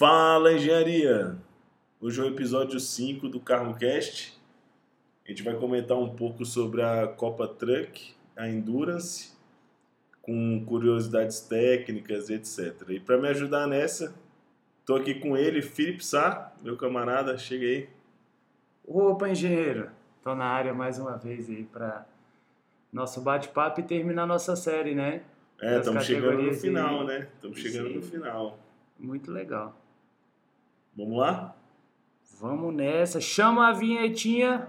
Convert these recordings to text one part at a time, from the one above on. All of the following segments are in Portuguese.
Fala Engenharia! Hoje é o episódio 5 do CarroCast. A gente vai comentar um pouco sobre a Copa Truck, a Endurance, com curiosidades técnicas, etc. E para me ajudar nessa, estou aqui com ele, Felipe Sá, meu camarada, chega aí. Opa, engenheiro! Estou na área mais uma vez aí para nosso bate-papo e terminar nossa série, né? É, estamos chegando no final, aí. né? Estamos chegando Sim. no final. Muito legal. Vamos lá? Vamos nessa. Chama a vinhetinha.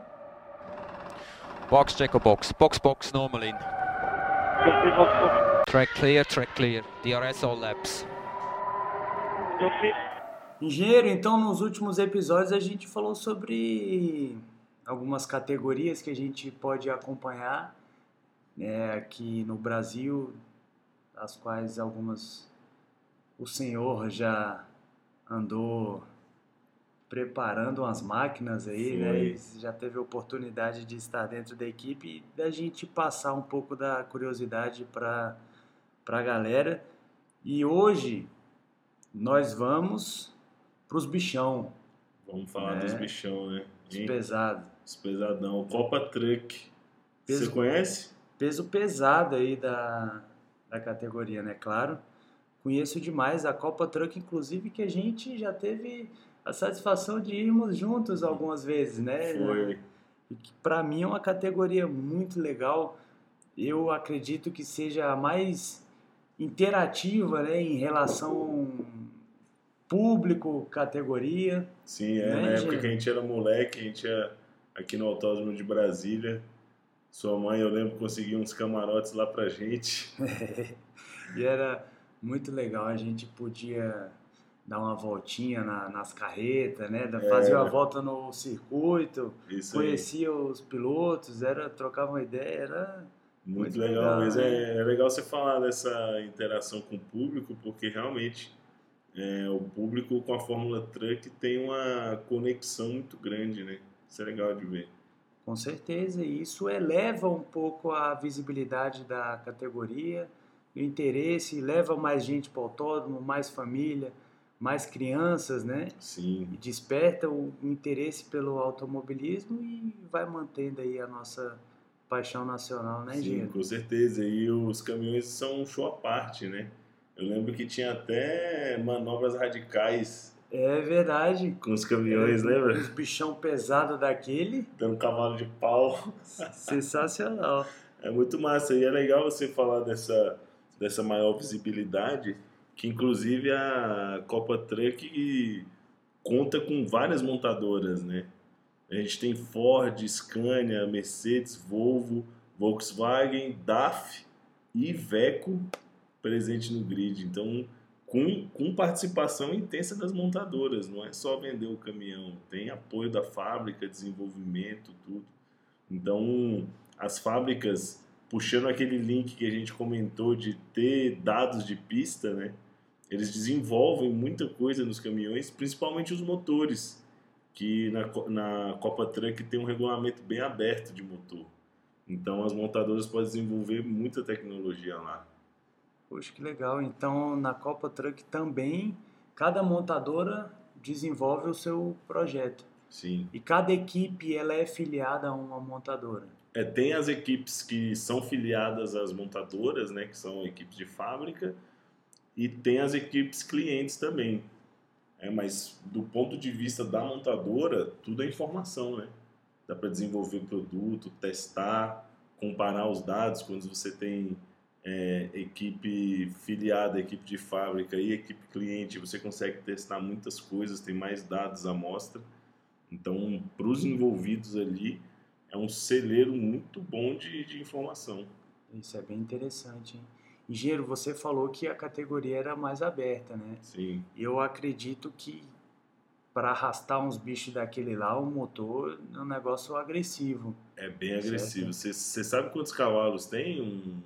Box check or box. Box box normal in. Track clear, track clear. DRS all laps. Engenheiro, então nos últimos episódios a gente falou sobre algumas categorias que a gente pode acompanhar né, aqui no Brasil, as quais algumas o senhor já andou preparando umas máquinas aí, né? Foi. E já teve a oportunidade de estar dentro da equipe e da gente passar um pouco da curiosidade para a galera. E hoje nós vamos para os bichão, Vamos falar É. dos bichão, né? os pesados. Os pesadão. Copa Truck. Peso- Você conhece? Peso pesado aí da, da categoria, né? Claro. Conheço demais a Copa Truck, inclusive, que a gente já teve a satisfação de irmos juntos algumas vezes, né? Foi. Para mim é uma categoria muito legal. Eu acredito que seja a mais interativa, né, em relação público, categoria. Sim, é. Né, na época que a gente era moleque, a gente ia aqui no Autódromo de Brasília. Sua mãe, eu lembro, conseguiu uns camarotes lá pra gente. E era muito legal, a gente podia dar uma voltinha na- nas carretas, né? É. Fazia uma volta no circuito, Isso aí. conhecia os pilotos, era trocava uma ideia, era Muito, muito legal, legal, mas né? é, é legal você falar dessa interação com o público, porque realmente é, o público com a Fórmula Truck tem uma conexão muito grande, né? Isso é legal de ver. Com certeza, e isso eleva um pouco a visibilidade da categoria, o interesse, leva mais gente para o autódromo, mais família, mais crianças, né? Sim, E desperta o interesse pelo automobilismo e vai mantendo aí a nossa paixão nacional, né, sim, com certeza. E os caminhões são um show à parte, né? Eu lembro que tinha até manobras radicais É verdade. com os caminhões, lembra? Os bichão pesado daquele, Dando cavalo de pau. sensacional. É muito massa. E é legal você falar dessa, dessa maior visibilidade, que inclusive a Copa Truck conta com várias montadoras, né? A gente tem Ford, Scania, Mercedes, Volvo, Volkswagen, DAF e Iveco presente no grid. Então, com, com participação intensa das montadoras, não é só vender o caminhão, tem apoio da fábrica, desenvolvimento, tudo. Então, as fábricas, puxando aquele link que a gente comentou de ter dados de pista, né? Eles desenvolvem muita coisa nos caminhões, principalmente os motores, que na, na Copa Truck tem um regulamento bem aberto de motor. Então, as montadoras podem desenvolver muita tecnologia lá. Poxa, que legal. Então, na Copa Truck também, cada montadora desenvolve o seu projeto. Sim. E cada equipe ela é filiada a uma montadora. É, tem as equipes que são filiadas às montadoras, né, que são equipes de fábrica, e tem as equipes clientes também. É, mas do ponto de vista da montadora, tudo é informação, né? Dá para desenvolver produto, testar, comparar os dados quando você tem é, equipe filiada, equipe de fábrica e equipe cliente, você consegue testar muitas coisas, tem mais dados à mostra. Então, para os envolvidos ali, é um celeiro muito bom de, de informação. Isso é bem interessante, hein? Engenheiro, você falou que a categoria era mais aberta, né? Sim, Eu acredito que para arrastar uns bichos daquele lá, o motor é um negócio agressivo. é bem agressivo. Você sabe quantos cavalos tem um,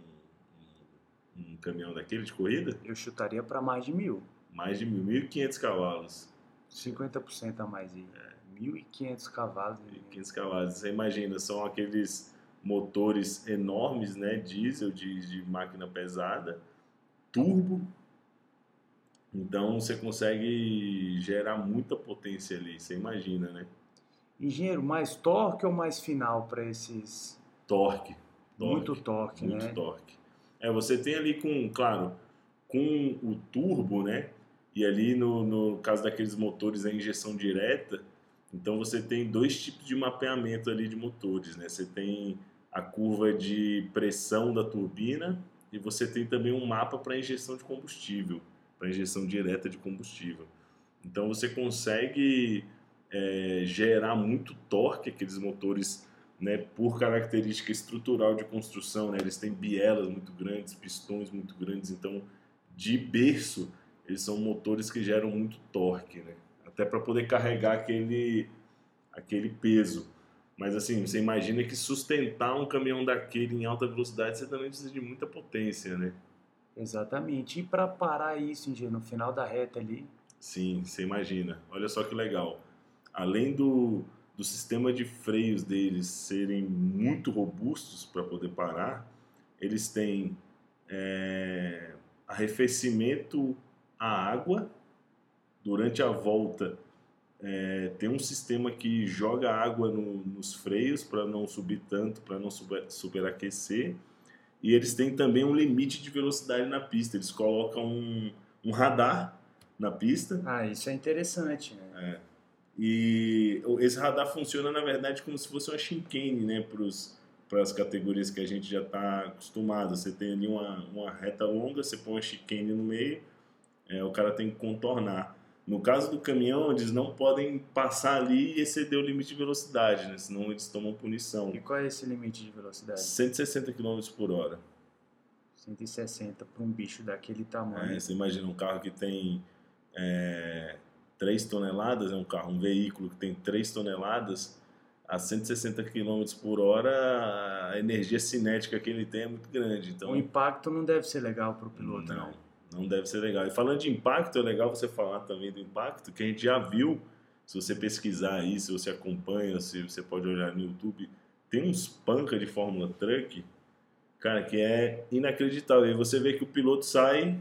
um, caminhão daquele de corrida? Eu chutaria para mais de mil. Mais de 1.500 cavalos. 50% a mais aí. 1.500 cavalos. né? 1.500 cavalos. Você imagina, são aqueles motores enormes, né? Diesel de, de máquina pesada, turbo. Então você consegue gerar muita potência ali, você imagina, né? Engenheiro, mais torque ou mais final para esses? Torque. torque. Muito torque, muito né? torque. É, você tem ali com, claro, com o turbo, né? E ali no, no caso daqueles motores a injeção direta, então você tem dois tipos de mapeamento ali de motores, né? Você tem a curva de pressão da turbina e você tem também um mapa para injeção de combustível, para injeção direta de combustível. Então você consegue é, gerar muito torque aqueles motores, né, por característica estrutural de construção, né? Eles têm bielas muito grandes, pistões muito grandes, então de berço eles são motores que geram muito torque, né? Até para poder carregar aquele aquele peso. Mas assim, você imagina que sustentar um caminhão daquele em alta velocidade, você também precisa de muita potência, né? Exatamente. E para parar isso, engenheiro, no final da reta ali? Sim, você imagina. Olha só que legal. Além do, do sistema de freios deles serem muito robustos para poder parar, eles têm é, arrefecimento à água durante a volta é, tem um sistema que joga água no, nos freios para não subir tanto, para não super, superaquecer. E eles têm também um limite de velocidade na pista. Eles colocam um, um radar na pista. Ah, isso é interessante, né? É. E esse radar funciona, na verdade, como se fosse uma chicane, né? Para as categorias que a gente já está acostumado. Você tem ali uma, uma reta longa, você põe uma chicane no meio, é, o cara tem que contornar. No caso do caminhão, eles não podem passar ali e exceder o limite de velocidade, né? senão eles tomam punição. E qual é esse limite de velocidade? 160 km por hora. 160 para um bicho daquele tamanho. É, você imagina um carro que tem é, 3 toneladas, é um carro, um veículo que tem 3 toneladas, a 160 km por hora, a energia cinética que ele tem é muito grande. Então, o impacto não deve ser legal para o piloto, não. né? Não deve ser legal. E falando de impacto, é legal você falar também do impacto, que a gente já viu, se você pesquisar aí, se você acompanha, se você pode olhar no YouTube, tem uns panca de Fórmula Truck, cara, que é inacreditável. E você vê que o piloto sai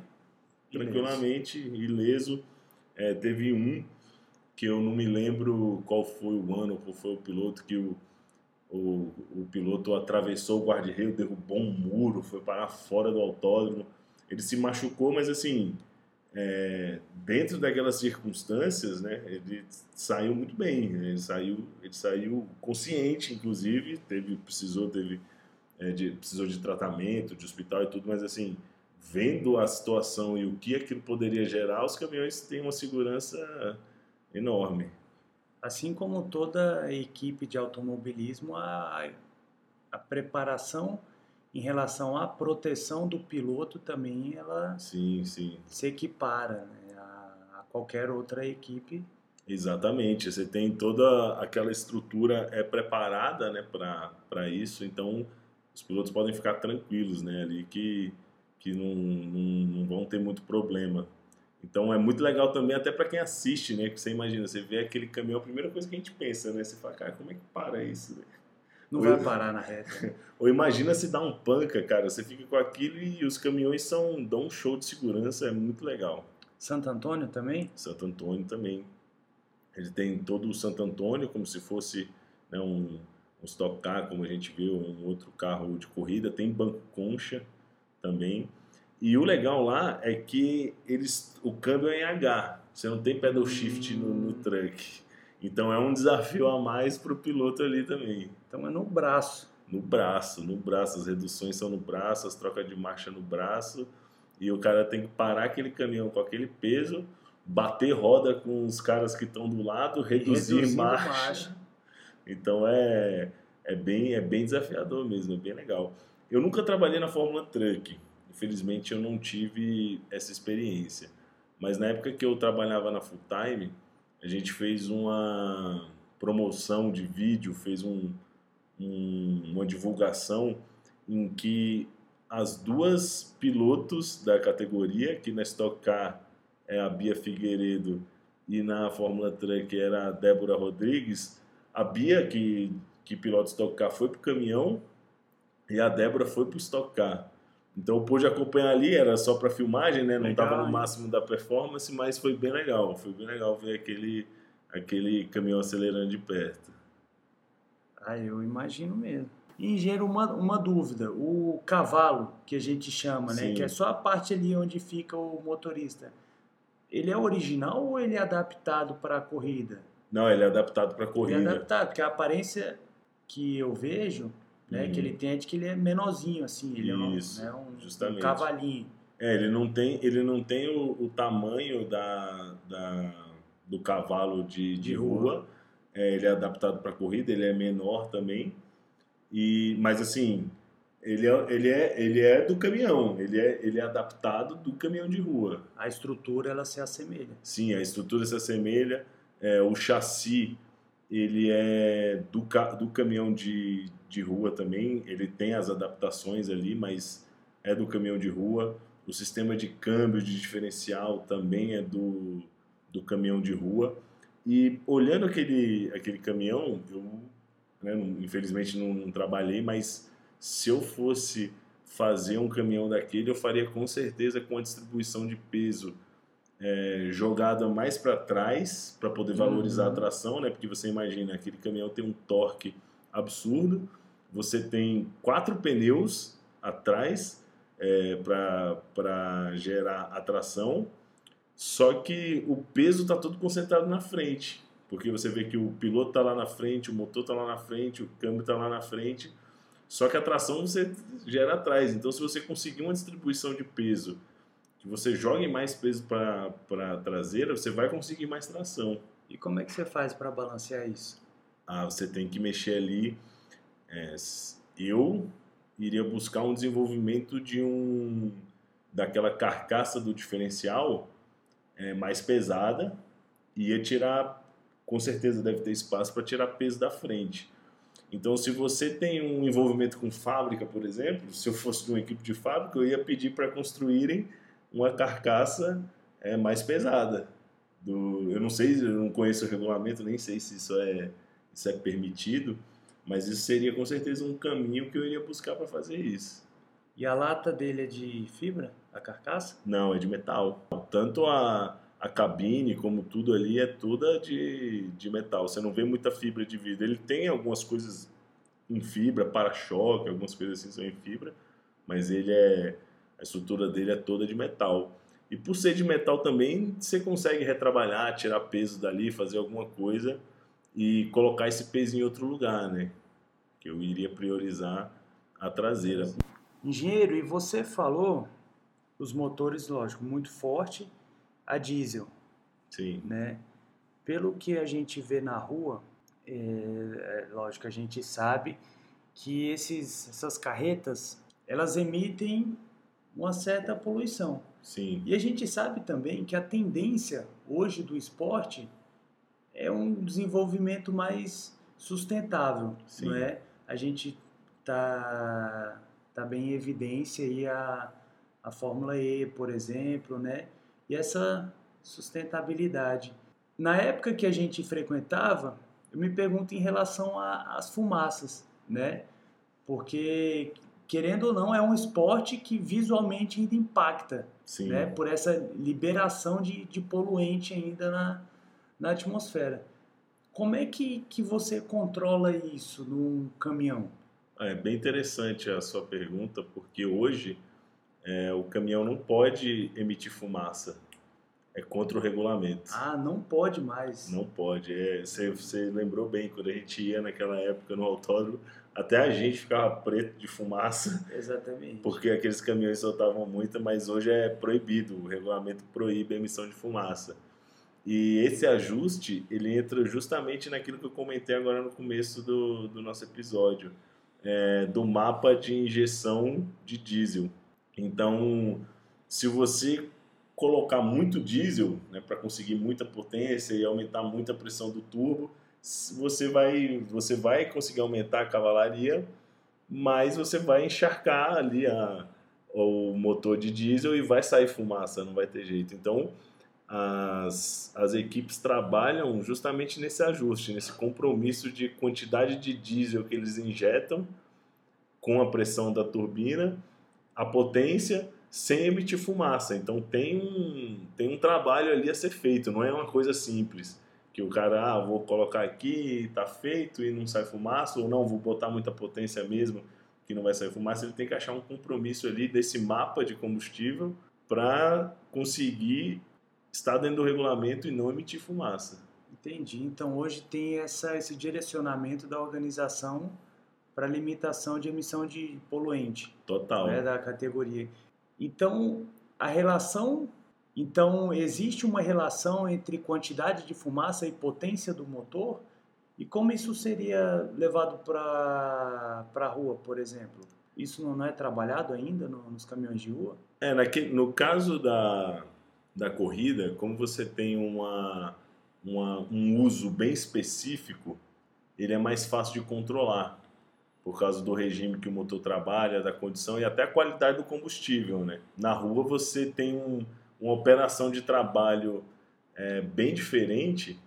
tranquilamente, ileso. É, teve um que eu não me lembro qual foi o ano, qual foi o piloto, que o, o, o piloto atravessou o guarda-reio, derrubou um muro, foi parar fora do autódromo ele se machucou, mas assim, é, dentro daquelas circunstâncias, né, ele saiu muito bem. Né, ele saiu, ele saiu consciente, inclusive, teve, precisou, teve, é, de, precisou de tratamento, de hospital e tudo, mas assim, vendo a situação e o que aquilo poderia gerar, os caminhões têm uma segurança enorme. Assim como toda equipe de automobilismo, a, a preparação em relação à proteção do piloto também ela sim, sim. se equipara né, a, a, qualquer outra equipe. Exatamente, você tem toda aquela estrutura é preparada né, para isso, então os pilotos podem ficar tranquilos né, ali que, que não, não, não vão ter muito problema. Então é muito legal também até para quem assiste, né? Que você imagina, você vê aquele caminhão, a primeira coisa que a gente pensa, né? Você fala, cara, como é que para isso? Né? Não vai parar na reta. Ou imagina se dá um panca, cara. Você fica com aquilo e os caminhões são, dão um show de segurança, é muito legal. Santo Antônio também? Santo Antônio também. Ele tem todo o Santo Antônio como se fosse né, um, um Stock Car, como a gente viu, um outro carro de corrida. Tem banco concha também. E o legal lá é que eles, o câmbio é em H. Você não tem pedal shift no, no truck. Então é um desafio a mais para o piloto ali também. Então é no braço. No braço, no braço. As reduções são no braço, as trocas de marcha no braço. E o cara tem que parar aquele caminhão com aquele peso, bater roda com os caras que estão do lado, reduzir marcha. marcha. Então é, é, bem, é bem desafiador mesmo, é bem legal. Eu nunca trabalhei na Fórmula Truck. Infelizmente eu não tive essa experiência. Mas na época que eu trabalhava na Full Time, a gente fez uma promoção de vídeo, fez um, um, uma divulgação em que as duas pilotos da categoria, que na Stock Car é a Bia Figueiredo e na Fórmula Truck era a Débora Rodrigues, a Bia, que, que pilota Stock Car, foi para o caminhão e a Débora foi para o Stock Car. Então eu pude acompanhar ali, era só para filmagem, né? Não Legal, estava no máximo da performance, mas foi bem legal. Foi bem legal ver aquele, aquele caminhão acelerando de perto. Ah, eu imagino mesmo. E, engenheiro, uma, uma dúvida. O cavalo, que a gente chama, né? Sim. Que é só a parte ali onde fica o motorista. Ele é original ou ele é adaptado para a corrida? Não, ele é adaptado para Ele é corrida. adaptado, porque a aparência que eu vejo, né? Uhum. Que ele tem é de que ele é menorzinho, assim. Ele Isso, é um, né, um, um cavalinho. É, ele não tem, ele não tem o, o tamanho da, da- do cavalo de, de, De rua. rua. É, ele é adaptado para corrida, ele é menor também. E, mas assim, ele é, ele, é, ele é do caminhão, ele é, ele é adaptado do caminhão de rua. A estrutura, ela se assemelha. Sim, a estrutura se assemelha, é, o chassi ele é do, do caminhão de, de rua também, ele tem as adaptações ali, mas é do caminhão de rua. O sistema de câmbio de diferencial também é do, do caminhão de rua. E olhando aquele, aquele caminhão, eu né, não- infelizmente não, não trabalhei, mas se eu fosse fazer um caminhão daquele, eu faria com certeza com a distribuição de peso é, jogada mais para trás para poder valorizar a Uhum. tração, né? Porque você imagina, aquele caminhão tem um torque absurdo, você tem quatro pneus atrás é, para gerar a tração, só que o peso está todo concentrado na frente, porque você vê que o piloto está lá na frente, o motor está lá na frente, o câmbio está lá na frente, só que a tração você gera atrás. Então, se você conseguir uma distribuição de peso que você jogue mais peso para a traseira, você vai conseguir mais tração. E como é que você faz para balancear isso? Ah, você tem que mexer ali. é, eu iria buscar um desenvolvimento de um daquela carcaça do diferencial é, mais pesada e ia tirar, com certeza deve ter espaço para tirar peso da frente. Então, se você tem um envolvimento com fábrica, por exemplo, se eu fosse de uma equipe de fábrica, eu ia pedir para construírem uma carcaça é, mais pesada. Do, eu não sei, eu não conheço o regulamento, nem sei se isso é, isso é permitido, mas isso seria com certeza um caminho que eu iria buscar para fazer isso. E a lata dele é de fibra, a carcaça? Não, é de metal. Tanto a, a cabine como tudo ali é toda de, de metal. Você não vê muita fibra de vidro. Ele tem algumas coisas em fibra, para-choque, algumas coisas assim são em fibra, mas ele é a estrutura dele é toda de metal. E por ser de metal também, você consegue retrabalhar, tirar peso dali, fazer alguma coisa e colocar esse peso em outro lugar, né? Que eu iria priorizar a traseira. Engenheiro, e você falou os motores, lógico, muito forte, a diesel, Sim, né? Pelo que a gente vê na rua, é, é, lógico, a gente sabe que esses, essas carretas, elas emitem uma certa poluição. sim, E a gente sabe também que a tendência hoje do esporte é um desenvolvimento mais sustentável, Sim. não é? A gente tá tá bem em evidência aí a, a Fórmula E, por exemplo, né? E essa sustentabilidade. Na época que a gente frequentava, eu me pergunto em relação às fumaças, né? Porque querendo ou não é um esporte que visualmente ainda impacta, sim. né? Por essa liberação de, de poluente ainda na, na atmosfera. Como é que, que você controla isso num caminhão? É bem interessante a sua pergunta, porque hoje é, o caminhão não pode emitir fumaça. É contra o regulamento. Ah, não pode mais. Não pode. É, você, você lembrou bem, quando a gente ia naquela época no autódromo, até a gente ficava preto de fumaça, Exatamente. porque aqueles caminhões soltavam muita, mas hoje é proibido. O regulamento proíbe a emissão de fumaça. E esse ajuste, ele entra justamente naquilo que eu comentei agora no começo do, do nosso episódio, é, do mapa de injeção de diesel. Então, se você colocar muito diesel né, para conseguir muita potência e aumentar muito a pressão do turbo, você vai, você vai conseguir aumentar a cavalaria, mas você vai encharcar ali a, o motor de diesel e vai sair fumaça, não vai ter jeito. Então, as, as equipes trabalham justamente nesse ajuste, nesse compromisso de quantidade de diesel que eles injetam com a pressão da turbina a potência sem emitir fumaça. Então tem um, tem um trabalho ali a ser feito, não é uma coisa simples. Que o cara, ah, vou colocar aqui, tá feito e não sai fumaça, ou não, vou botar muita potência mesmo, que não vai sair fumaça. Ele tem que achar um compromisso ali desse mapa de combustível para conseguir estar dentro do regulamento e não emitir fumaça. Entendi. Então hoje tem essa, esse direcionamento da organização para limitação de emissão de poluente. Total. Né, da categoria. Então a relação, então existe uma relação entre quantidade de fumaça e potência do motor. E como isso seria levado para a rua, por exemplo? Isso não é trabalhado ainda no, nos caminhões de rua? É, naquele, no caso da, da corrida, como você tem uma, uma, um uso bem específico, ele é mais fácil de controlar por causa do regime que o motor trabalha, da condição e até a qualidade do combustível. Né? Na rua você tem um, uma operação de trabalho é, bem diferente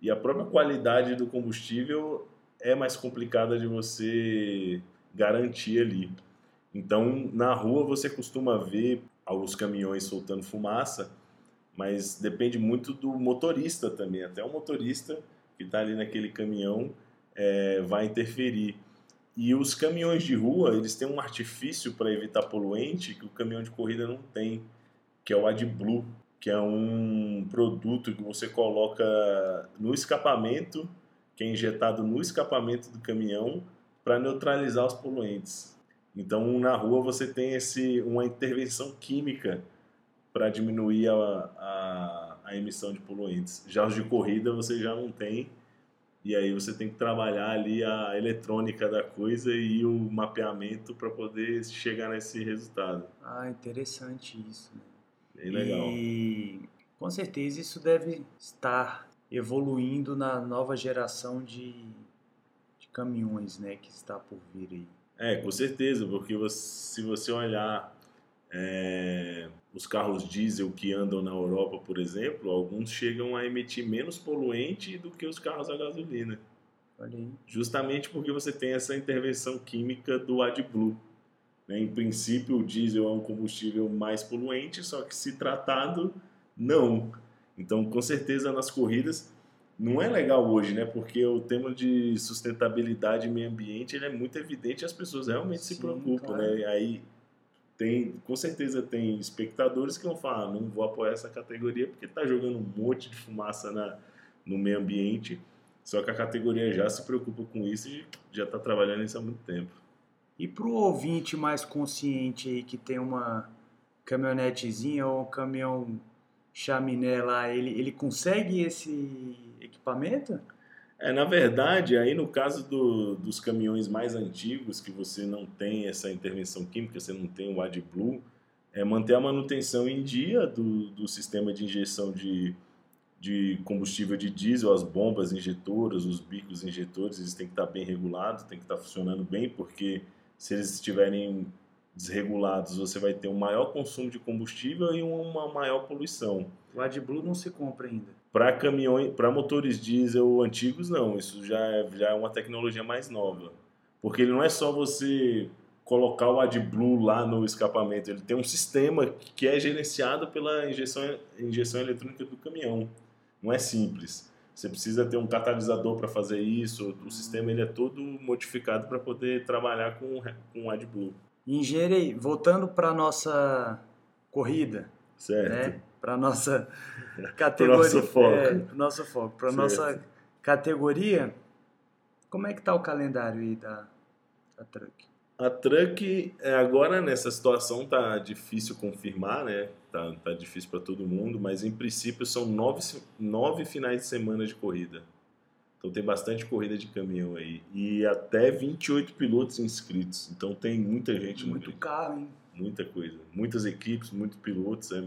e a própria qualidade do combustível é mais complicada de você garantir ali. Então, na rua você costuma ver alguns caminhões soltando fumaça, mas depende muito do motorista também. Até o motorista que está ali naquele caminhão é, vai interferir. E os caminhões de rua, eles têm um artifício para evitar poluente que o caminhão de corrida não tem, que é o AdBlue, que é um produto que você coloca no escapamento, que é injetado no escapamento do caminhão para neutralizar os poluentes. Então, na rua você tem esse uma intervenção química para diminuir a, a, a emissão de poluentes. Já os de corrida você já não tem, e aí você tem que trabalhar ali a eletrônica da coisa e o mapeamento para poder chegar nesse resultado. Ah, interessante isso. Né? Bem legal. E com certeza isso deve estar evoluindo na nova geração de, de caminhões né, que está por vir aí. É, com certeza, porque você, se você olhar é, os carros diesel que andam na Europa, por exemplo, alguns chegam a emitir menos poluente do que os carros a gasolina. Justamente porque você tem essa intervenção química do AdBlue. Né? Em princípio, o diesel é um combustível mais poluente, só que se tratado, não. Então, com certeza, nas corridas, não é legal hoje, né? Porque o tema de sustentabilidade e meio ambiente ele é muito evidente e as pessoas realmente Sim, se preocupam, claro. né? Aí tem, com certeza tem espectadores que vão falar, ah, não vou apoiar essa categoria porque está jogando um monte de fumaça na, no meio ambiente. Só que a categoria já se preocupa com isso e já está trabalhando isso há muito tempo. E para o ouvinte mais consciente aí que tem uma caminhonetezinha ou um caminhão chaminé lá, ele, ele consegue esse equipamento? É, na verdade, aí no caso do, dos caminhões mais antigos, que você não tem essa intervenção química, você não tem o AdBlue, é manter a manutenção em dia do, do sistema de injeção de, de combustível de diesel, as bombas injetoras, os bicos injetores, eles têm que estar bem regulados, têm que estar funcionando bem, porque se eles estiverem desregulados, você vai ter um maior consumo de combustível e uma maior poluição. O AdBlue não se compra ainda. Para caminhões, para motores diesel antigos, não. Isso já é, já é uma tecnologia mais nova. Porque ele não é só você colocar o AdBlue lá no escapamento. Ele tem um sistema que é gerenciado pela injeção, injeção eletrônica do caminhão. Não é simples. Você precisa ter um catalisador para fazer isso. O sistema ele é todo modificado para poder trabalhar com, com o AdBlue. Engenheiro, voltando para nossa corrida, certo? Né? para nossa categoria, nosso foco, é, nosso foco, para nossa categoria. Como é que tá o calendário aí da, da Truck? A Truck é, agora nessa situação tá difícil confirmar, né? Tá, tá difícil para todo mundo, mas em princípio são nove, nove finais de semana de corrida. Então tem bastante corrida de caminhão aí. E até 28 pilotos inscritos. Então tem muita gente Muito caro, hein? Muita coisa. Muitas equipes, muitos pilotos. É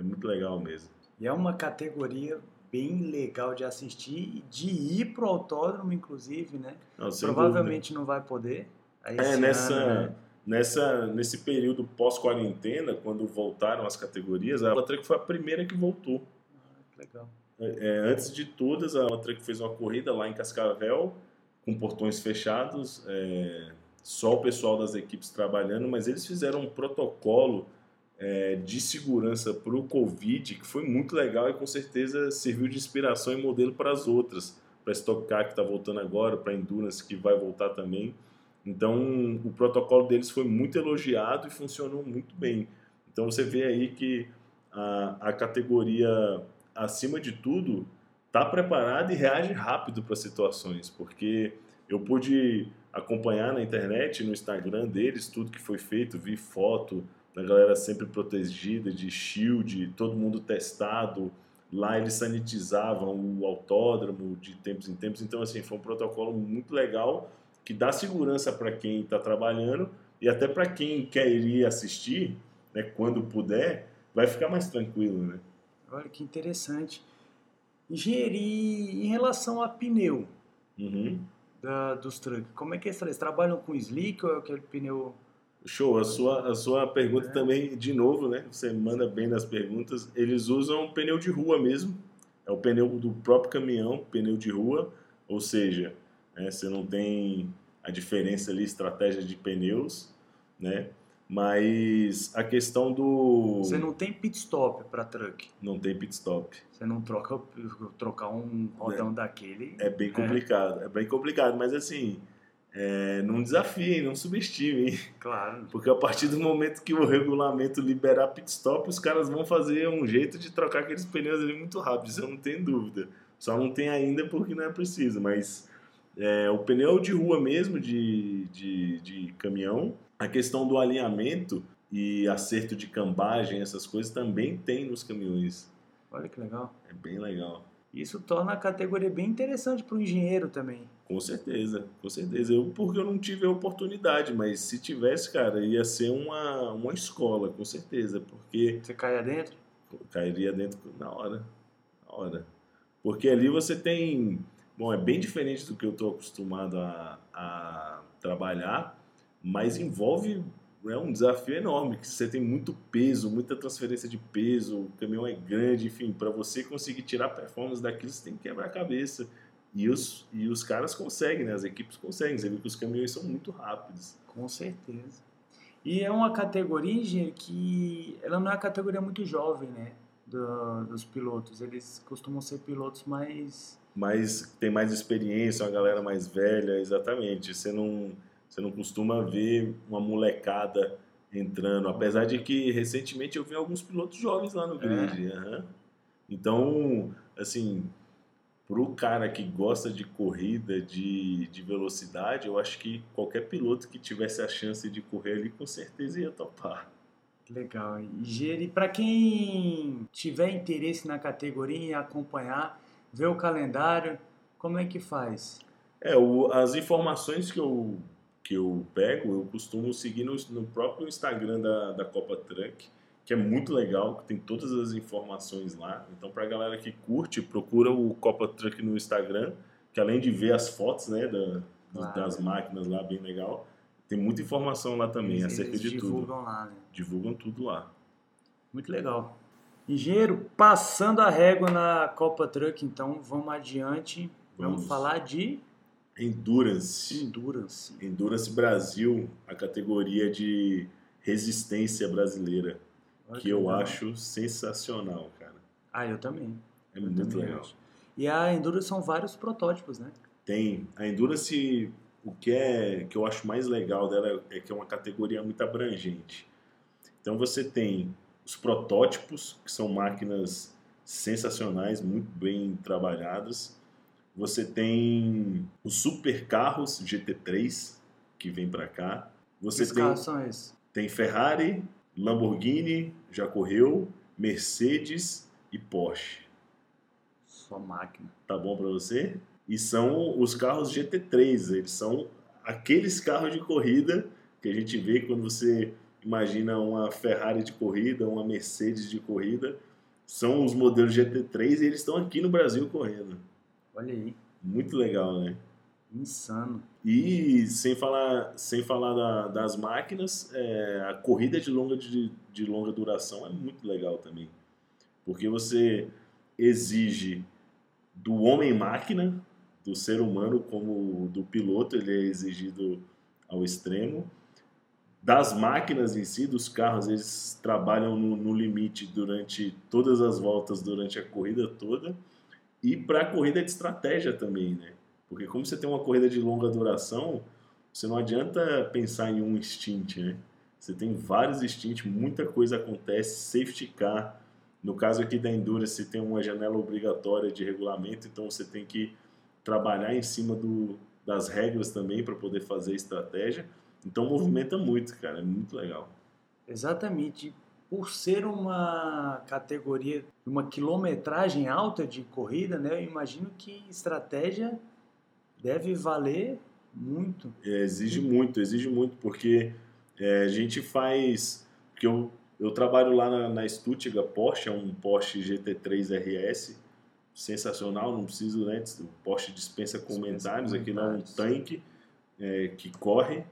é muito legal mesmo. E é uma categoria bem legal de assistir, de ir pro autódromo, inclusive, né? Não, Provavelmente dúvida. não vai poder. É, nessa, ano, né? nessa, nesse período pós-quarentena, quando voltaram as categorias, a Latrec foi a primeira que voltou. Ah, legal. É, é, antes de todas, a Latrec fez uma corrida lá em Cascavel, com portões fechados, é, só o pessoal das equipes trabalhando, mas eles fizeram um protocolo é, de segurança para o Covid que foi muito legal e com certeza serviu de inspiração e modelo para as outras, para a Stock Car que está voltando agora, para a Endurance que vai voltar também. Então o protocolo deles foi muito elogiado e funcionou muito bem. Então você vê aí que a, a categoria acima de tudo está preparada e reage rápido para situações, porque eu pude acompanhar na internet, no Instagram deles, tudo que foi feito, vi foto, a galera sempre protegida, de shield, todo mundo testado. Lá eles sanitizavam o autódromo de tempos em tempos. Então, assim, foi um protocolo muito legal que dá segurança para quem está trabalhando e até para quem quer ir assistir, né, quando puder, vai ficar mais tranquilo, né? Olha que interessante. Engenheiro, em relação a pneu uhum. da, dos trucks, como é que é isso? Eles trabalham com slick ou é aquele pneu Show, a sua, a sua pergunta é. também, de novo, né? Você manda bem nas perguntas. Eles usam pneu de rua mesmo, é o pneu do próprio caminhão, pneu de rua, ou seja, né, você não tem a diferença ali, estratégia de pneus, né? Mas a questão do. Você não tem pit stop para truck. Não tem pit stop. Você não troca trocar um rodão é, daquele. É bem complicado, é. é bem complicado, mas assim é, não desafiem, não subestimem. Claro. Porque a partir do momento que o regulamento liberar pit stop, os caras vão fazer um jeito de trocar aqueles pneus ali muito rápido, isso eu não tenho dúvida. Só não tem ainda porque não é preciso, mas é, o pneu de rua mesmo, de, de, de caminhão, a questão do alinhamento e acerto de cambagem, essas coisas também tem nos caminhões. Olha que legal. É bem legal. Isso torna a categoria bem interessante para o engenheiro também. Com certeza, com certeza. Eu, porque eu não tive a oportunidade, mas se tivesse, cara, ia ser uma, uma escola, com certeza. Porque. Você caia dentro? Cairia dentro na hora. Na hora. Porque ali você tem. Bom, é bem diferente do que eu estou acostumado a, a trabalhar, mas envolve é um desafio enorme, que você tem muito peso, muita transferência de peso, o caminhão é grande, enfim, para você conseguir tirar performance daquilo, você tem que quebrar a cabeça. E os, e os caras conseguem, né? As equipes conseguem, você que os caminhões são muito rápidos. Com certeza. E é uma categoria, que ela não é uma categoria muito jovem, né? Do, dos pilotos. Eles costumam ser pilotos mais... Mas tem mais experiência, uma galera mais velha, exatamente. Você não você não costuma ver uma molecada entrando, apesar de que recentemente eu vi alguns pilotos jovens lá no grid. É. Uhum. Então, assim, para o cara que gosta de corrida, de, de velocidade, eu acho que qualquer piloto que tivesse a chance de correr ali, com certeza ia topar. Legal. E para quem tiver interesse na categoria e acompanhar, ver o calendário, como é que faz? É, o, as informações que eu que eu pego, eu costumo seguir no, no próprio Instagram da, da Copa Truck, que é muito legal, que tem todas as informações lá. Então, para a galera que curte, procura o Copa Truck no Instagram, que além de ver as fotos né, da, claro. das máquinas lá, bem legal, tem muita informação lá também eles, acerca eles de divulgam tudo. Divulgam lá, né? Divulgam tudo lá. Muito legal. Engenheiro, passando a régua na Copa Truck, então vamos adiante. Vamos, vamos falar de Endurance. Endurance. Endurance Brasil, a categoria de resistência brasileira. Olha que, eu legal. acho sensacional, cara. Ah, eu também. É eu muito também legal. Acho. E a Endurance são vários protótipos, né? Tem. A Endurance, o que, é, que eu acho mais legal dela é que é uma categoria muito abrangente. Então você tem os protótipos, que são máquinas sensacionais, muito bem trabalhadas. Você tem os supercarros GT3 que vem para cá. Você que tem carros são esses? Tem Ferrari, Lamborghini, já correu, Mercedes e Porsche. Só máquina. Tá bom para você? E são os carros GT3, eles são aqueles carros de corrida que a gente vê quando você imagina uma Ferrari de corrida, uma Mercedes de corrida, são os modelos GT3 e eles estão aqui no Brasil correndo. Olha aí. Muito legal, né? Insano. E sem falar, sem falar da, das máquinas, é, a corrida de longa, de, de longa duração é muito legal também. Porque você exige do homem-máquina, do ser humano como do piloto, ele é exigido ao extremo. Das máquinas em si, dos carros, eles trabalham no, no limite durante todas as voltas, durante a corrida toda. E para a corrida de estratégia também, né? Porque como você tem uma corrida de longa duração, você não adianta pensar em um stint, né? Você tem vários stints, muita coisa acontece, safety car. No caso aqui da Endurance, você tem uma janela obrigatória de regulamento, então você tem que trabalhar em cima do, das regras também para poder fazer estratégia. Então movimenta muito, cara, é muito legal. Exatamente. Por ser uma categoria, uma quilometragem alta de corrida, né? Eu imagino que estratégia deve valer muito. É, exige muito, exige muito, porque é, a gente faz. Porque eu, eu trabalho lá na, na Stuttgart Porsche, é um Porsche GT3 RS, sensacional, não preciso, né? O Porsche dispensa comentários, aqui é um tanque é, que corre.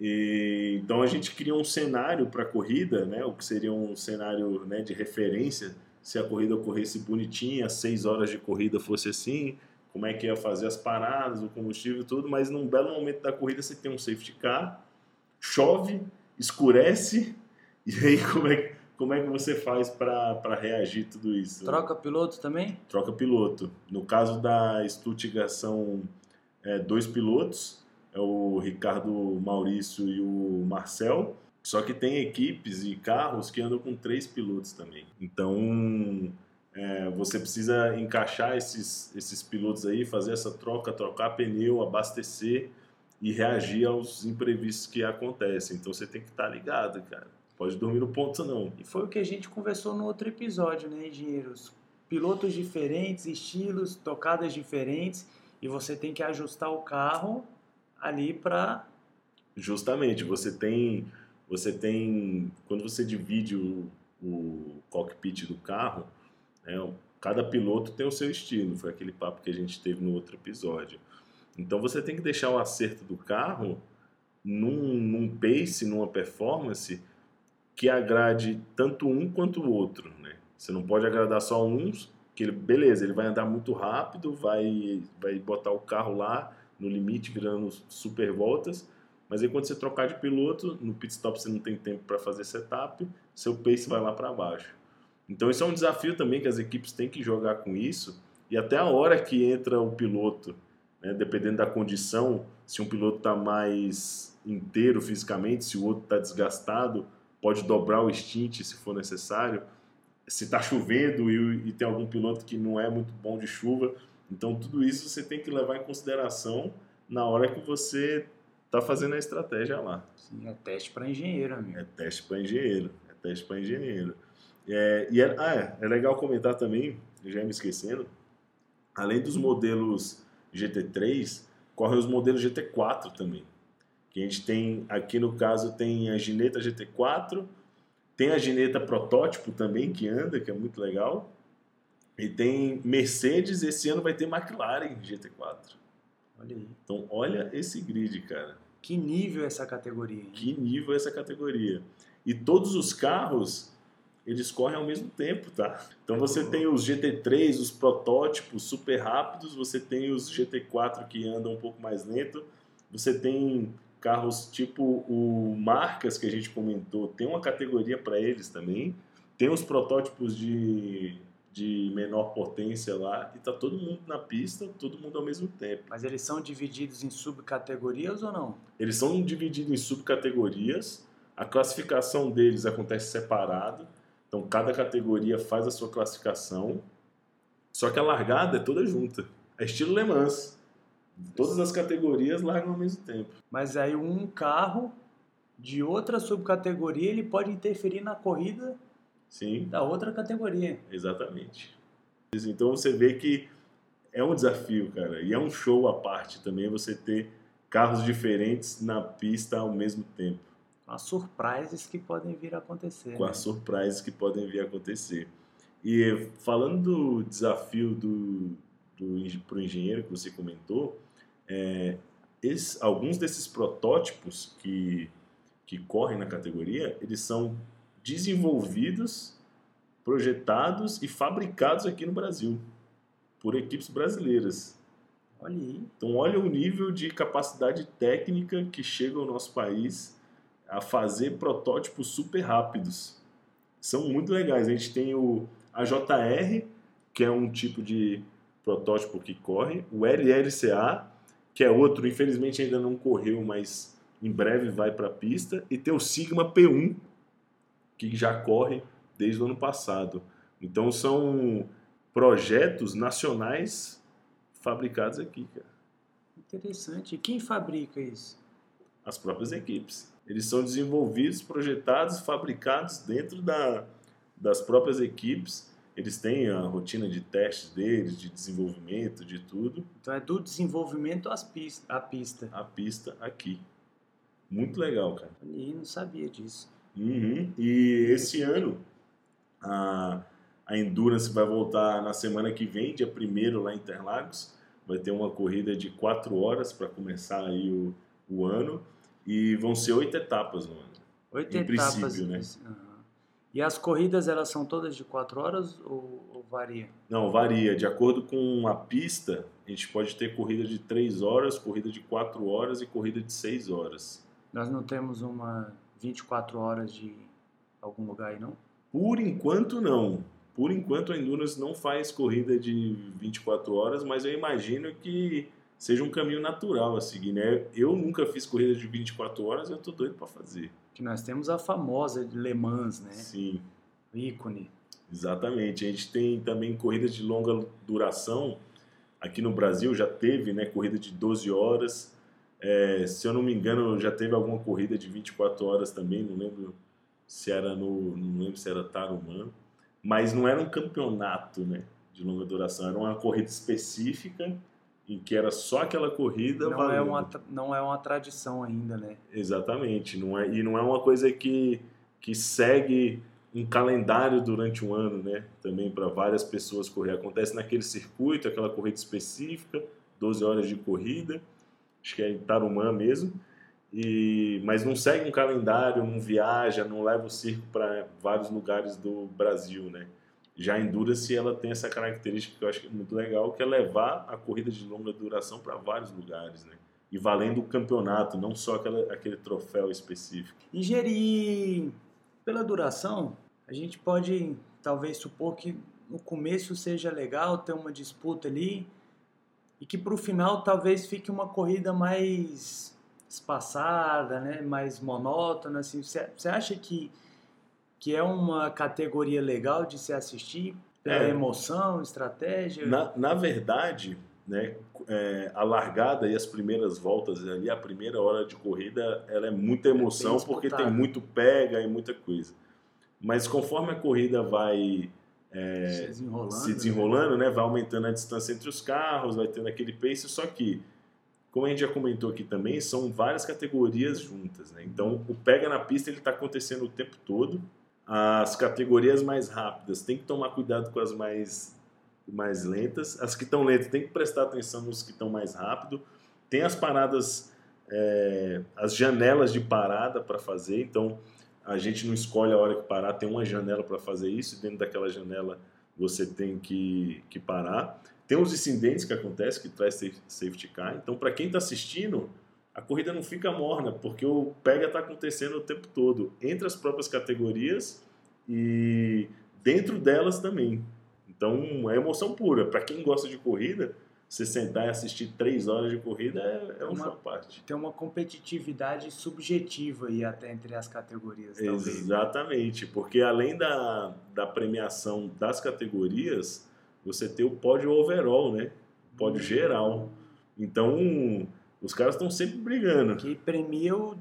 E, então a gente cria um cenário para a corrida, né? O que seria um cenário né, de referência se a corrida ocorresse bonitinha, seis horas de corrida fosse assim, como é que ia fazer as paradas, o combustível e tudo, mas num belo momento da corrida você tem um safety car, chove, escurece, e aí como é, como é que você faz para reagir tudo isso? Troca piloto também? Troca piloto. No caso da Stuttgart são é, dois pilotos, é o Ricardo Maurício e o Marcel, só que tem equipes e carros que andam com três pilotos também. Então é, você precisa encaixar esses, esses pilotos aí, fazer essa troca, trocar pneu, abastecer e reagir aos imprevistos que acontecem. Então você tem que estar ligado, cara. Pode dormir no ponto não. E foi o que a gente conversou no outro episódio, né, engenheiros? Pilotos diferentes, estilos, tocadas diferentes, e você tem que ajustar o carro ali para justamente você tem você tem quando você divide o, o cockpit do carro né? Cada piloto tem o seu estilo, foi aquele papo que a gente teve no outro episódio. Então você tem que deixar o acerto do carro num, num pace, numa performance que agrade tanto um quanto o outro. Né? Você não pode agradar só uns, que ele, beleza, ele vai andar muito rápido, vai, vai botar o carro lá no limite, virando super voltas, mas aí quando você trocar de piloto, no pit stop você não tem tempo para fazer setup, seu pace vai lá para baixo. Então isso é um desafio também que as equipes têm que jogar com isso e até a hora que entra o piloto, né, dependendo da condição, se um piloto está mais inteiro fisicamente, se o outro está desgastado, pode dobrar o stint se for necessário. Se está chovendo e, e tem algum piloto que não é muito bom de chuva, então tudo isso você tem que levar em consideração na hora que você está fazendo a estratégia lá. Sim, é teste para engenheiro, amigo. É teste para engenheiro, é teste para engenheiro. É, e é, ah, é, é legal comentar também, já me esquecendo, além dos modelos GT3, correm os modelos GT4 também. Que a gente tem, aqui no caso, tem a Gineta GT4, tem a Gineta protótipo também, que anda, que é muito legal. E tem Mercedes, esse ano vai ter McLaren GT4. Olha aí. Então, olha esse grid, cara. Que nível essa categoria? Hein? Que nível essa categoria. E todos os carros eles correm ao mesmo tempo, tá? Então você tem os GT3, os protótipos super rápidos, você tem os GT4 que andam um pouco mais lento, você tem carros tipo o Marcas que a gente comentou, tem uma categoria para eles também, tem os protótipos de, de menor potência lá e tá todo mundo na pista, todo mundo ao mesmo tempo. Mas eles são divididos em subcategorias ou não? Eles são divididos em subcategorias, a classificação deles acontece separado, então cada categoria faz a sua classificação, só que a largada é toda junta. É estilo Le Mans. Todas as categorias largam ao mesmo tempo. Mas aí um carro de outra subcategoria ele pode interferir na corrida Sim. da outra categoria. Exatamente. Então você vê que é um desafio, cara, e é um show à parte também você ter carros diferentes na pista ao mesmo tempo com as surprises que podem vir a acontecer. Com né? as surprises que podem vir a acontecer. E falando do desafio do, do para o engenheiro que você comentou, é, esse, alguns desses protótipos que, que correm na categoria, eles são desenvolvidos, projetados e fabricados aqui no Brasil por equipes brasileiras. Olha aí. Então, olha o nível de capacidade técnica que chega ao nosso país a fazer protótipos super rápidos. São muito legais. A gente tem o AJR, que é um tipo de protótipo que corre, o LLCA, que é outro, infelizmente ainda não correu, mas em breve vai para a pista, e tem o Sigma P1, que já corre desde o ano passado. Então são projetos nacionais fabricados aqui, cara. Interessante. E quem fabrica isso? As próprias equipes. Eles são desenvolvidos, projetados, fabricados dentro da, das próprias equipes. Eles têm a rotina de testes deles, de desenvolvimento, de tudo. Então é do desenvolvimento às pista, à pista. A pista aqui. Muito legal, cara. E não sabia disso. Uhum. E esse ano a, a Endurance vai voltar na semana que vem, dia 1 lá em Interlagos. Vai ter uma corrida de 4 horas para começar aí o, o ano. E vão ser oito etapas no ano. Oito Em etapas. princípio, né? Aham. E as corridas, elas são todas de quatro horas ou, ou varia? Não, varia. De acordo com a pista, a gente pode ter corrida de 3 horas, corrida de 4 horas e corrida de 6 horas. Nós não temos uma 24 horas de algum lugar aí, não? Por enquanto, não. Por enquanto, a Endurance não faz corrida de 24 horas, mas eu imagino que seja um caminho natural a seguir, né? Eu nunca fiz corrida de 24 horas, eu tô doido para fazer. Que nós temos a famosa de Le Mans, né? Sim, O ícone. exatamente. A gente tem também corridas de longa duração. Aqui no Brasil já teve, né, corrida de 12 horas. É, se eu não me engano, já teve alguma corrida de 24 horas também, não lembro se era no, não lembro se era Tarumã, mas não era um campeonato, né, de longa duração, era uma corrida específica em que era só aquela corrida Não é, uma, não é uma tradição ainda, né? Exatamente, não é, e não é uma coisa que, que segue um calendário durante um ano, né? Também para várias pessoas correr. Acontece naquele circuito, aquela corrida específica, 12 horas de corrida, acho que é em Tarumã mesmo, e, mas não segue um calendário, não viaja, não leva o circo para vários lugares do Brasil, né? Já a Endurance, ela tem essa característica que eu acho que é muito legal, que é levar a corrida de longa duração para vários lugares, né? e valendo o campeonato, não só aquela, aquele troféu específico. Ingerir pela duração, a gente pode talvez supor que no começo seja legal ter uma disputa ali e que para o final talvez fique uma corrida mais espaçada, né? mais monótona. Assim. Você, você acha que, que é uma categoria legal de se assistir pela É. emoção, estratégia? Na, na verdade, né, é, a largada e as primeiras voltas ali, a primeira hora de corrida, ela é muita emoção bem porque tem muito pega e muita coisa. Mas conforme a corrida vai se desenrolando. se desenrolando, né, vai aumentando a distância entre os carros, vai tendo aquele pace, só que, como a gente já comentou aqui também, são várias categorias juntas, né? Então, o pega na pista ele está acontecendo o tempo todo. As categorias mais rápidas tem que tomar cuidado com as mais mais lentas. As que estão lentas tem que prestar atenção nos que estão mais rápido. Tem as paradas, é, as janelas de parada para fazer. Então, a gente não escolhe a hora que parar, tem uma janela para fazer isso, e dentro daquela janela você tem que, que parar. Tem os incidentes que acontecem, que traz safe- safety car. Então, para quem está assistindo, a corrida não fica morna, porque o pega está acontecendo o tempo todo, entre as próprias categorias e dentro delas também. Então, é emoção pura. Para quem gosta de corrida, você sentar e assistir três horas de corrida é, é um Uma- parte. Tem uma competitividade subjetiva aí até entre as categorias, talvez. Exatamente, porque além da, da premiação das categorias, você tem o pódio overall, né? O pódio Uhum. geral. Então, os caras estão sempre brigando. Que premia o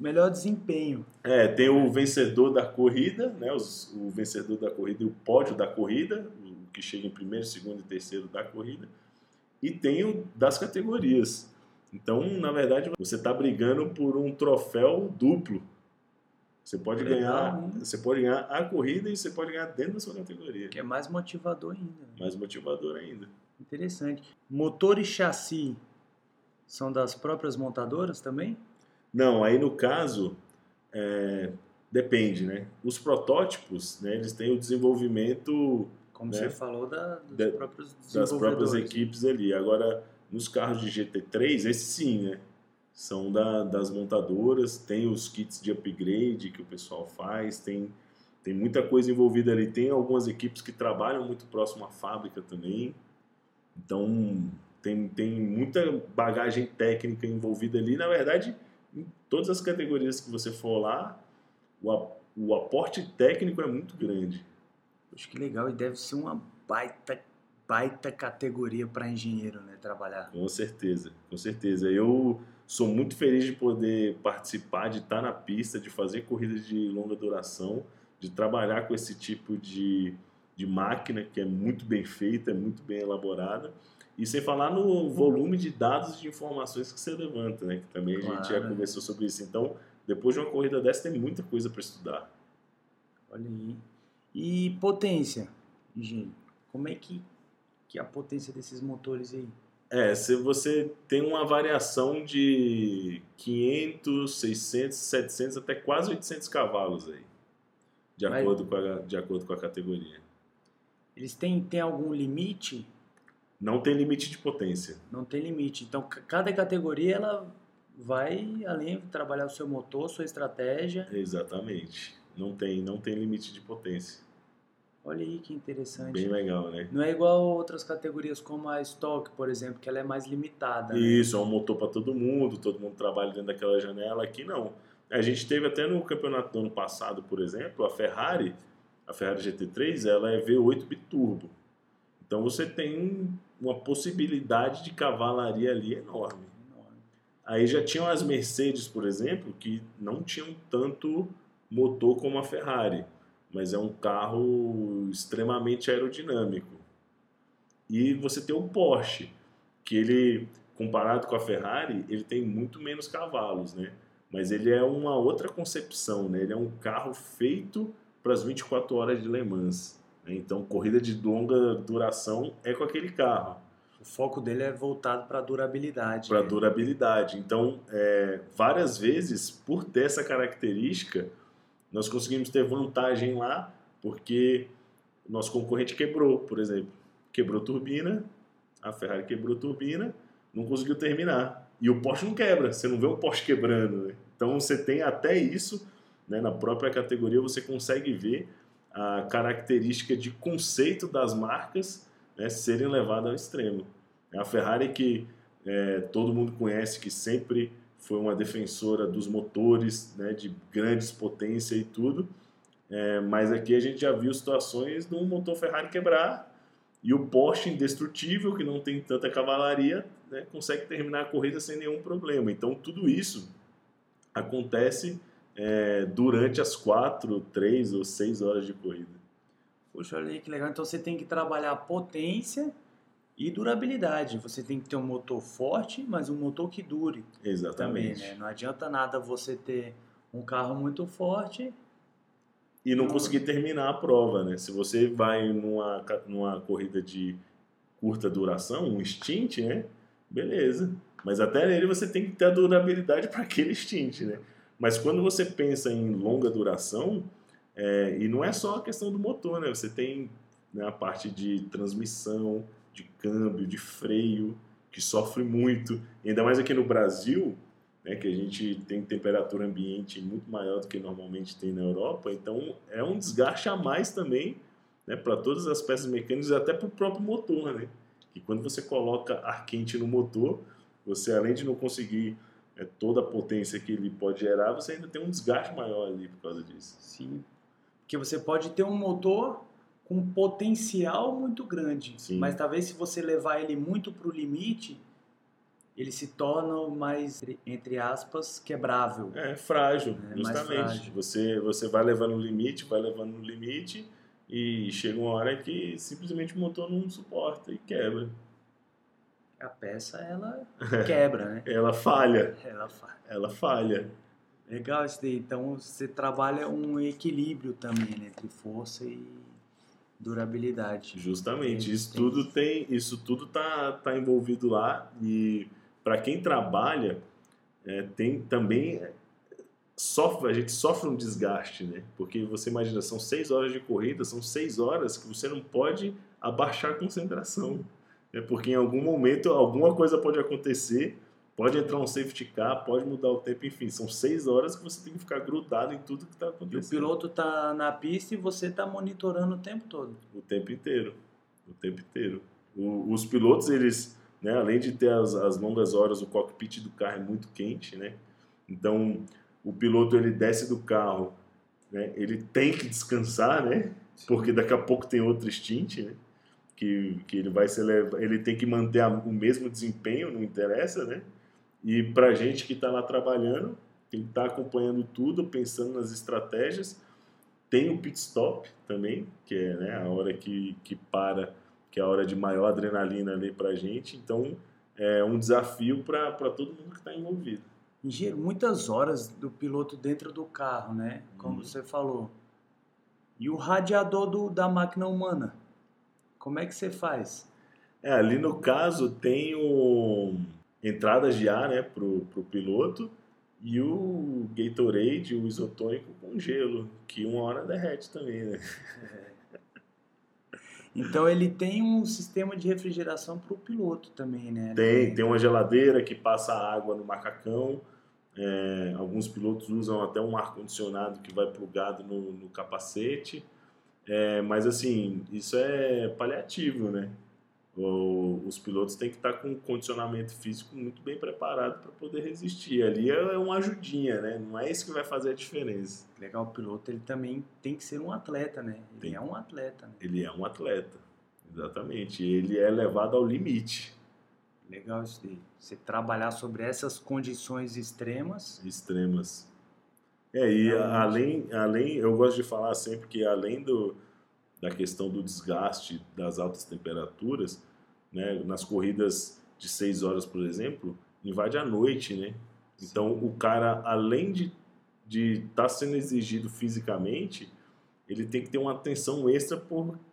melhor desempenho. É, tem o vencedor da corrida, né? Os- o vencedor da corrida e o pódio da corrida, o que chega em primeiro, segundo e terceiro da corrida. E tem o das categorias. Então, na verdade, você está brigando por um troféu duplo. Você pode Legal, ganhar, hein? você pode ganhar a corrida e você pode ganhar dentro da sua categoria. Que é mais motivador ainda. né? Mais motivador ainda. Interessante. Motor e chassi são das próprias montadoras também? Não, aí no caso, é, depende, né? Os protótipos, né, eles têm o desenvolvimento Como Né? você falou, da, Da- próprios das próprias desenvolvedores. equipes ali. Agora, Nos carros de GT3, esse sim, né? São da, das montadoras, tem os kits de upgrade que o pessoal faz, tem, tem muita coisa envolvida ali. Tem algumas equipes que trabalham muito próximo à fábrica também. Então, tem, tem muita bagagem técnica envolvida ali. Na verdade, em todas as categorias que você for lá, o, o aporte técnico é muito grande. Acho que legal, e deve ser uma baita, baita categoria para engenheiro, né, trabalhar. Com certeza, com certeza. Eu sou muito feliz de poder participar, de estar na pista, de fazer corridas de longa duração, de trabalhar com esse tipo de, de máquina que é muito bem feita, é muito bem elaborada. E sem falar no volume de dados e de informações que você levanta, né? Que também claro. a gente já conversou sobre isso. Então, depois de uma corrida dessa, tem muita coisa para estudar. Olha aí. E potência, Gino? Como é que, que é a potência desses motores aí? É, se você tem uma variação de 500, 600, 700 até quase 800 cavalos aí, de, Mas, acordo, com a, de acordo com a categoria. Eles têm, têm algum limite? Não tem limite de potência. Não tem limite. Então, cada categoria ela vai além trabalhar o seu motor, sua estratégia. Exatamente. Não tem, não tem limite de potência. Olha aí que interessante. Bem legal, né? Não é igual outras categorias como a Stock, por exemplo, que ela é mais limitada. Né? Isso, né? é um motor para todo mundo, todo mundo trabalha dentro daquela janela. Aqui não. A gente teve até no campeonato do ano passado, por exemplo, a Ferrari, a Ferrari GT3, ela é V8 biturbo. Então você tem uma possibilidade de cavalaria ali enorme. Aí já tinham as Mercedes, por exemplo, que não tinham tanto motor como a Ferrari, mas é um carro extremamente aerodinâmico. E você tem o Porsche, que ele, comparado com a Ferrari, ele tem muito menos cavalos, né? Mas ele é uma outra concepção, né? Ele é um carro feito para as 24 horas de Le Mans. Né? Então, corrida de longa duração é com aquele carro. O foco dele é voltado para a durabilidade. Para né? durabilidade. Então, é, várias vezes, por ter essa característica, nós conseguimos ter vantagem lá, porque nosso concorrente quebrou, por exemplo. Quebrou turbina, a Ferrari quebrou turbina, não conseguiu terminar. E o Porsche não quebra, você não vê o Porsche quebrando. Né? Então, você tem até isso, né, na própria categoria, você consegue ver a característica de conceito das marcas né, serem levadas ao extremo. A Ferrari que é, todo mundo conhece, que sempre foi uma defensora dos motores, né, de grandes potências e tudo, é, mas aqui a gente já viu situações de um motor Ferrari quebrar e o Porsche indestrutível, que não tem tanta cavalaria, né, consegue terminar a corrida sem nenhum problema. Então tudo isso acontece é, durante as quatro, três ou seis horas de corrida. Poxa, olha que legal. Então você tem que trabalhar potência e durabilidade. Você tem que ter um motor forte, mas um motor que dure. Exatamente. Também, né? Não adianta nada você ter um carro muito forte e não conseguir terminar a prova, né? Se você vai numa, numa corrida de curta duração, um stint, né? Beleza. Mas até nele você tem que ter a durabilidade para aquele stint, né? Mas quando você pensa em longa duração, é, e não é só a questão do motor, né? Você tem né, a parte de transmissão, de câmbio, de freio, que sofre muito. E ainda mais aqui no Brasil, né, que a gente tem temperatura ambiente muito maior do que normalmente tem na Europa. Então é um desgaste a mais também né, para todas as peças mecânicas e até para o próprio motor. Né? Que quando você coloca ar quente no motor, você além de não conseguir é, toda a potência que ele pode gerar, você ainda tem um desgaste maior ali por causa disso. Sim, porque você pode ter um motor com potencial muito grande, Sim. mas talvez se você levar ele muito para o limite, ele se torna mais, entre aspas, quebrável. É, frágil, é, justamente. Frágil. Você, você vai levando no limite, vai levando no limite, e chega uma hora que simplesmente o motor não suporta e quebra. A peça, ela quebra, né? ela falha. Ela falha. Ela falha. Legal isso daí. Então você trabalha um equilíbrio também né, entre força e durabilidade. Justamente. Isso tudo tem, isso tudo tá, tá envolvido lá e para quem trabalha é, tem também sofre, a gente sofre um desgaste, né? Porque você imagina, são seis horas de corrida, são seis horas que você não pode abaixar a concentração. É porque em algum momento alguma coisa pode acontecer, pode entrar um safety car, pode mudar o tempo, enfim, são seis horas que você tem que ficar grudado em tudo que está E o acontecendo. piloto tá na pista e você tá monitorando o tempo todo. O tempo inteiro. O tempo inteiro. O- os pilotos, eles, né, além de ter as, as longas horas, o cockpit do carro é muito quente, né? Então, o piloto, ele desce do carro, né? Ele tem que descansar, né? Porque daqui a pouco tem outro stint, né? Que, que ele vai ser ele tem que manter a- o mesmo desempenho, não interessa, né? E pra gente que está lá trabalhando, tem que estar acompanhando tudo, pensando nas estratégias. Tem o pit stop também, que é né, a hora que, que para, que é a hora de maior adrenalina ali pra gente. Então, é um desafio para todo mundo que está envolvido. Engenheiro, muitas horas do piloto dentro do carro, né? Como Uhum. você falou. E o radiador do, da máquina humana? Como é que você faz? É, ali no caso tem o entradas de ar, né, pro, pro piloto e o Gatorade, o isotônico com gelo, que uma hora derrete também, né? Então ele tem um sistema de refrigeração para o piloto também, né? Tem, tem uma geladeira que passa água no macacão. é, alguns pilotos usam até um ar-condicionado que vai plugado no, no capacete. É, mas assim, isso é paliativo, né? O- os pilotos têm que estar com um condicionamento físico muito bem preparado para poder resistir. Ali é uma ajudinha, né? Não é isso que vai fazer a diferença. Legal, o piloto ele também tem que ser um atleta, né? Ele Tem. é um atleta. Né? Ele é um atleta, exatamente. Ele é levado ao limite. Legal isso daí. Você trabalhar sobre essas condições extremas. extremas. É, e Realmente. além, além, eu gosto de falar sempre que além do, da questão do desgaste das altas temperaturas, né, nas corridas de seis horas, por exemplo, invade a noite, né? Então o cara, além de de estar sendo exigido fisicamente, ele tem que ter uma atenção extra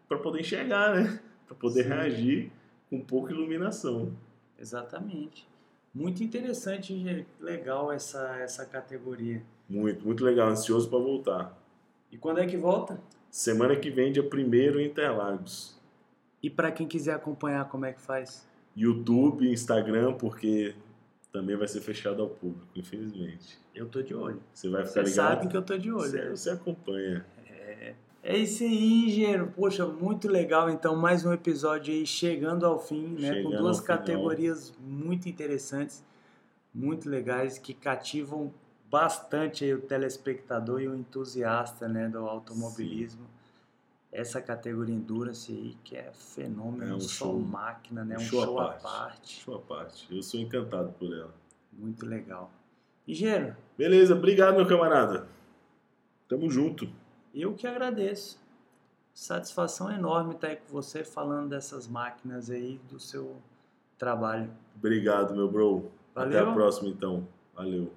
para poder enxergar, né? Para poder Sim. reagir com pouca iluminação. Exatamente. Muito interessante. Legal essa, essa categoria. Muito, muito legal, ansioso para voltar. E quando é que volta? Semana que vem, dia 1 em Interlagos. E para quem quiser acompanhar, como é que faz? YouTube, Instagram, porque também vai ser fechado ao público, infelizmente. Eu tô de olho. Você vai ficar ligado? sabem que eu tô de olho. Você, você acompanha. É isso aí, engenheiro. Poxa, muito legal. Então, mais um episódio aí chegando ao fim, né? Chegando Com duas categorias muito interessantes, muito legais, que cativam bastante aí o telespectador e o entusiasta, né, do automobilismo. Essa categoria Endurance aí, que é fenômeno, É um só show. máquina, né? Um show à show à parte. parte. Sua parte. Eu sou encantado por ela. Muito legal. Engenheiro, Beleza, obrigado, meu camarada. Tamo junto. Eu que agradeço. Satisfação enorme estar aí com você falando dessas máquinas aí, do seu trabalho. Obrigado, meu bro. Até Valeu. a próxima, então. Valeu.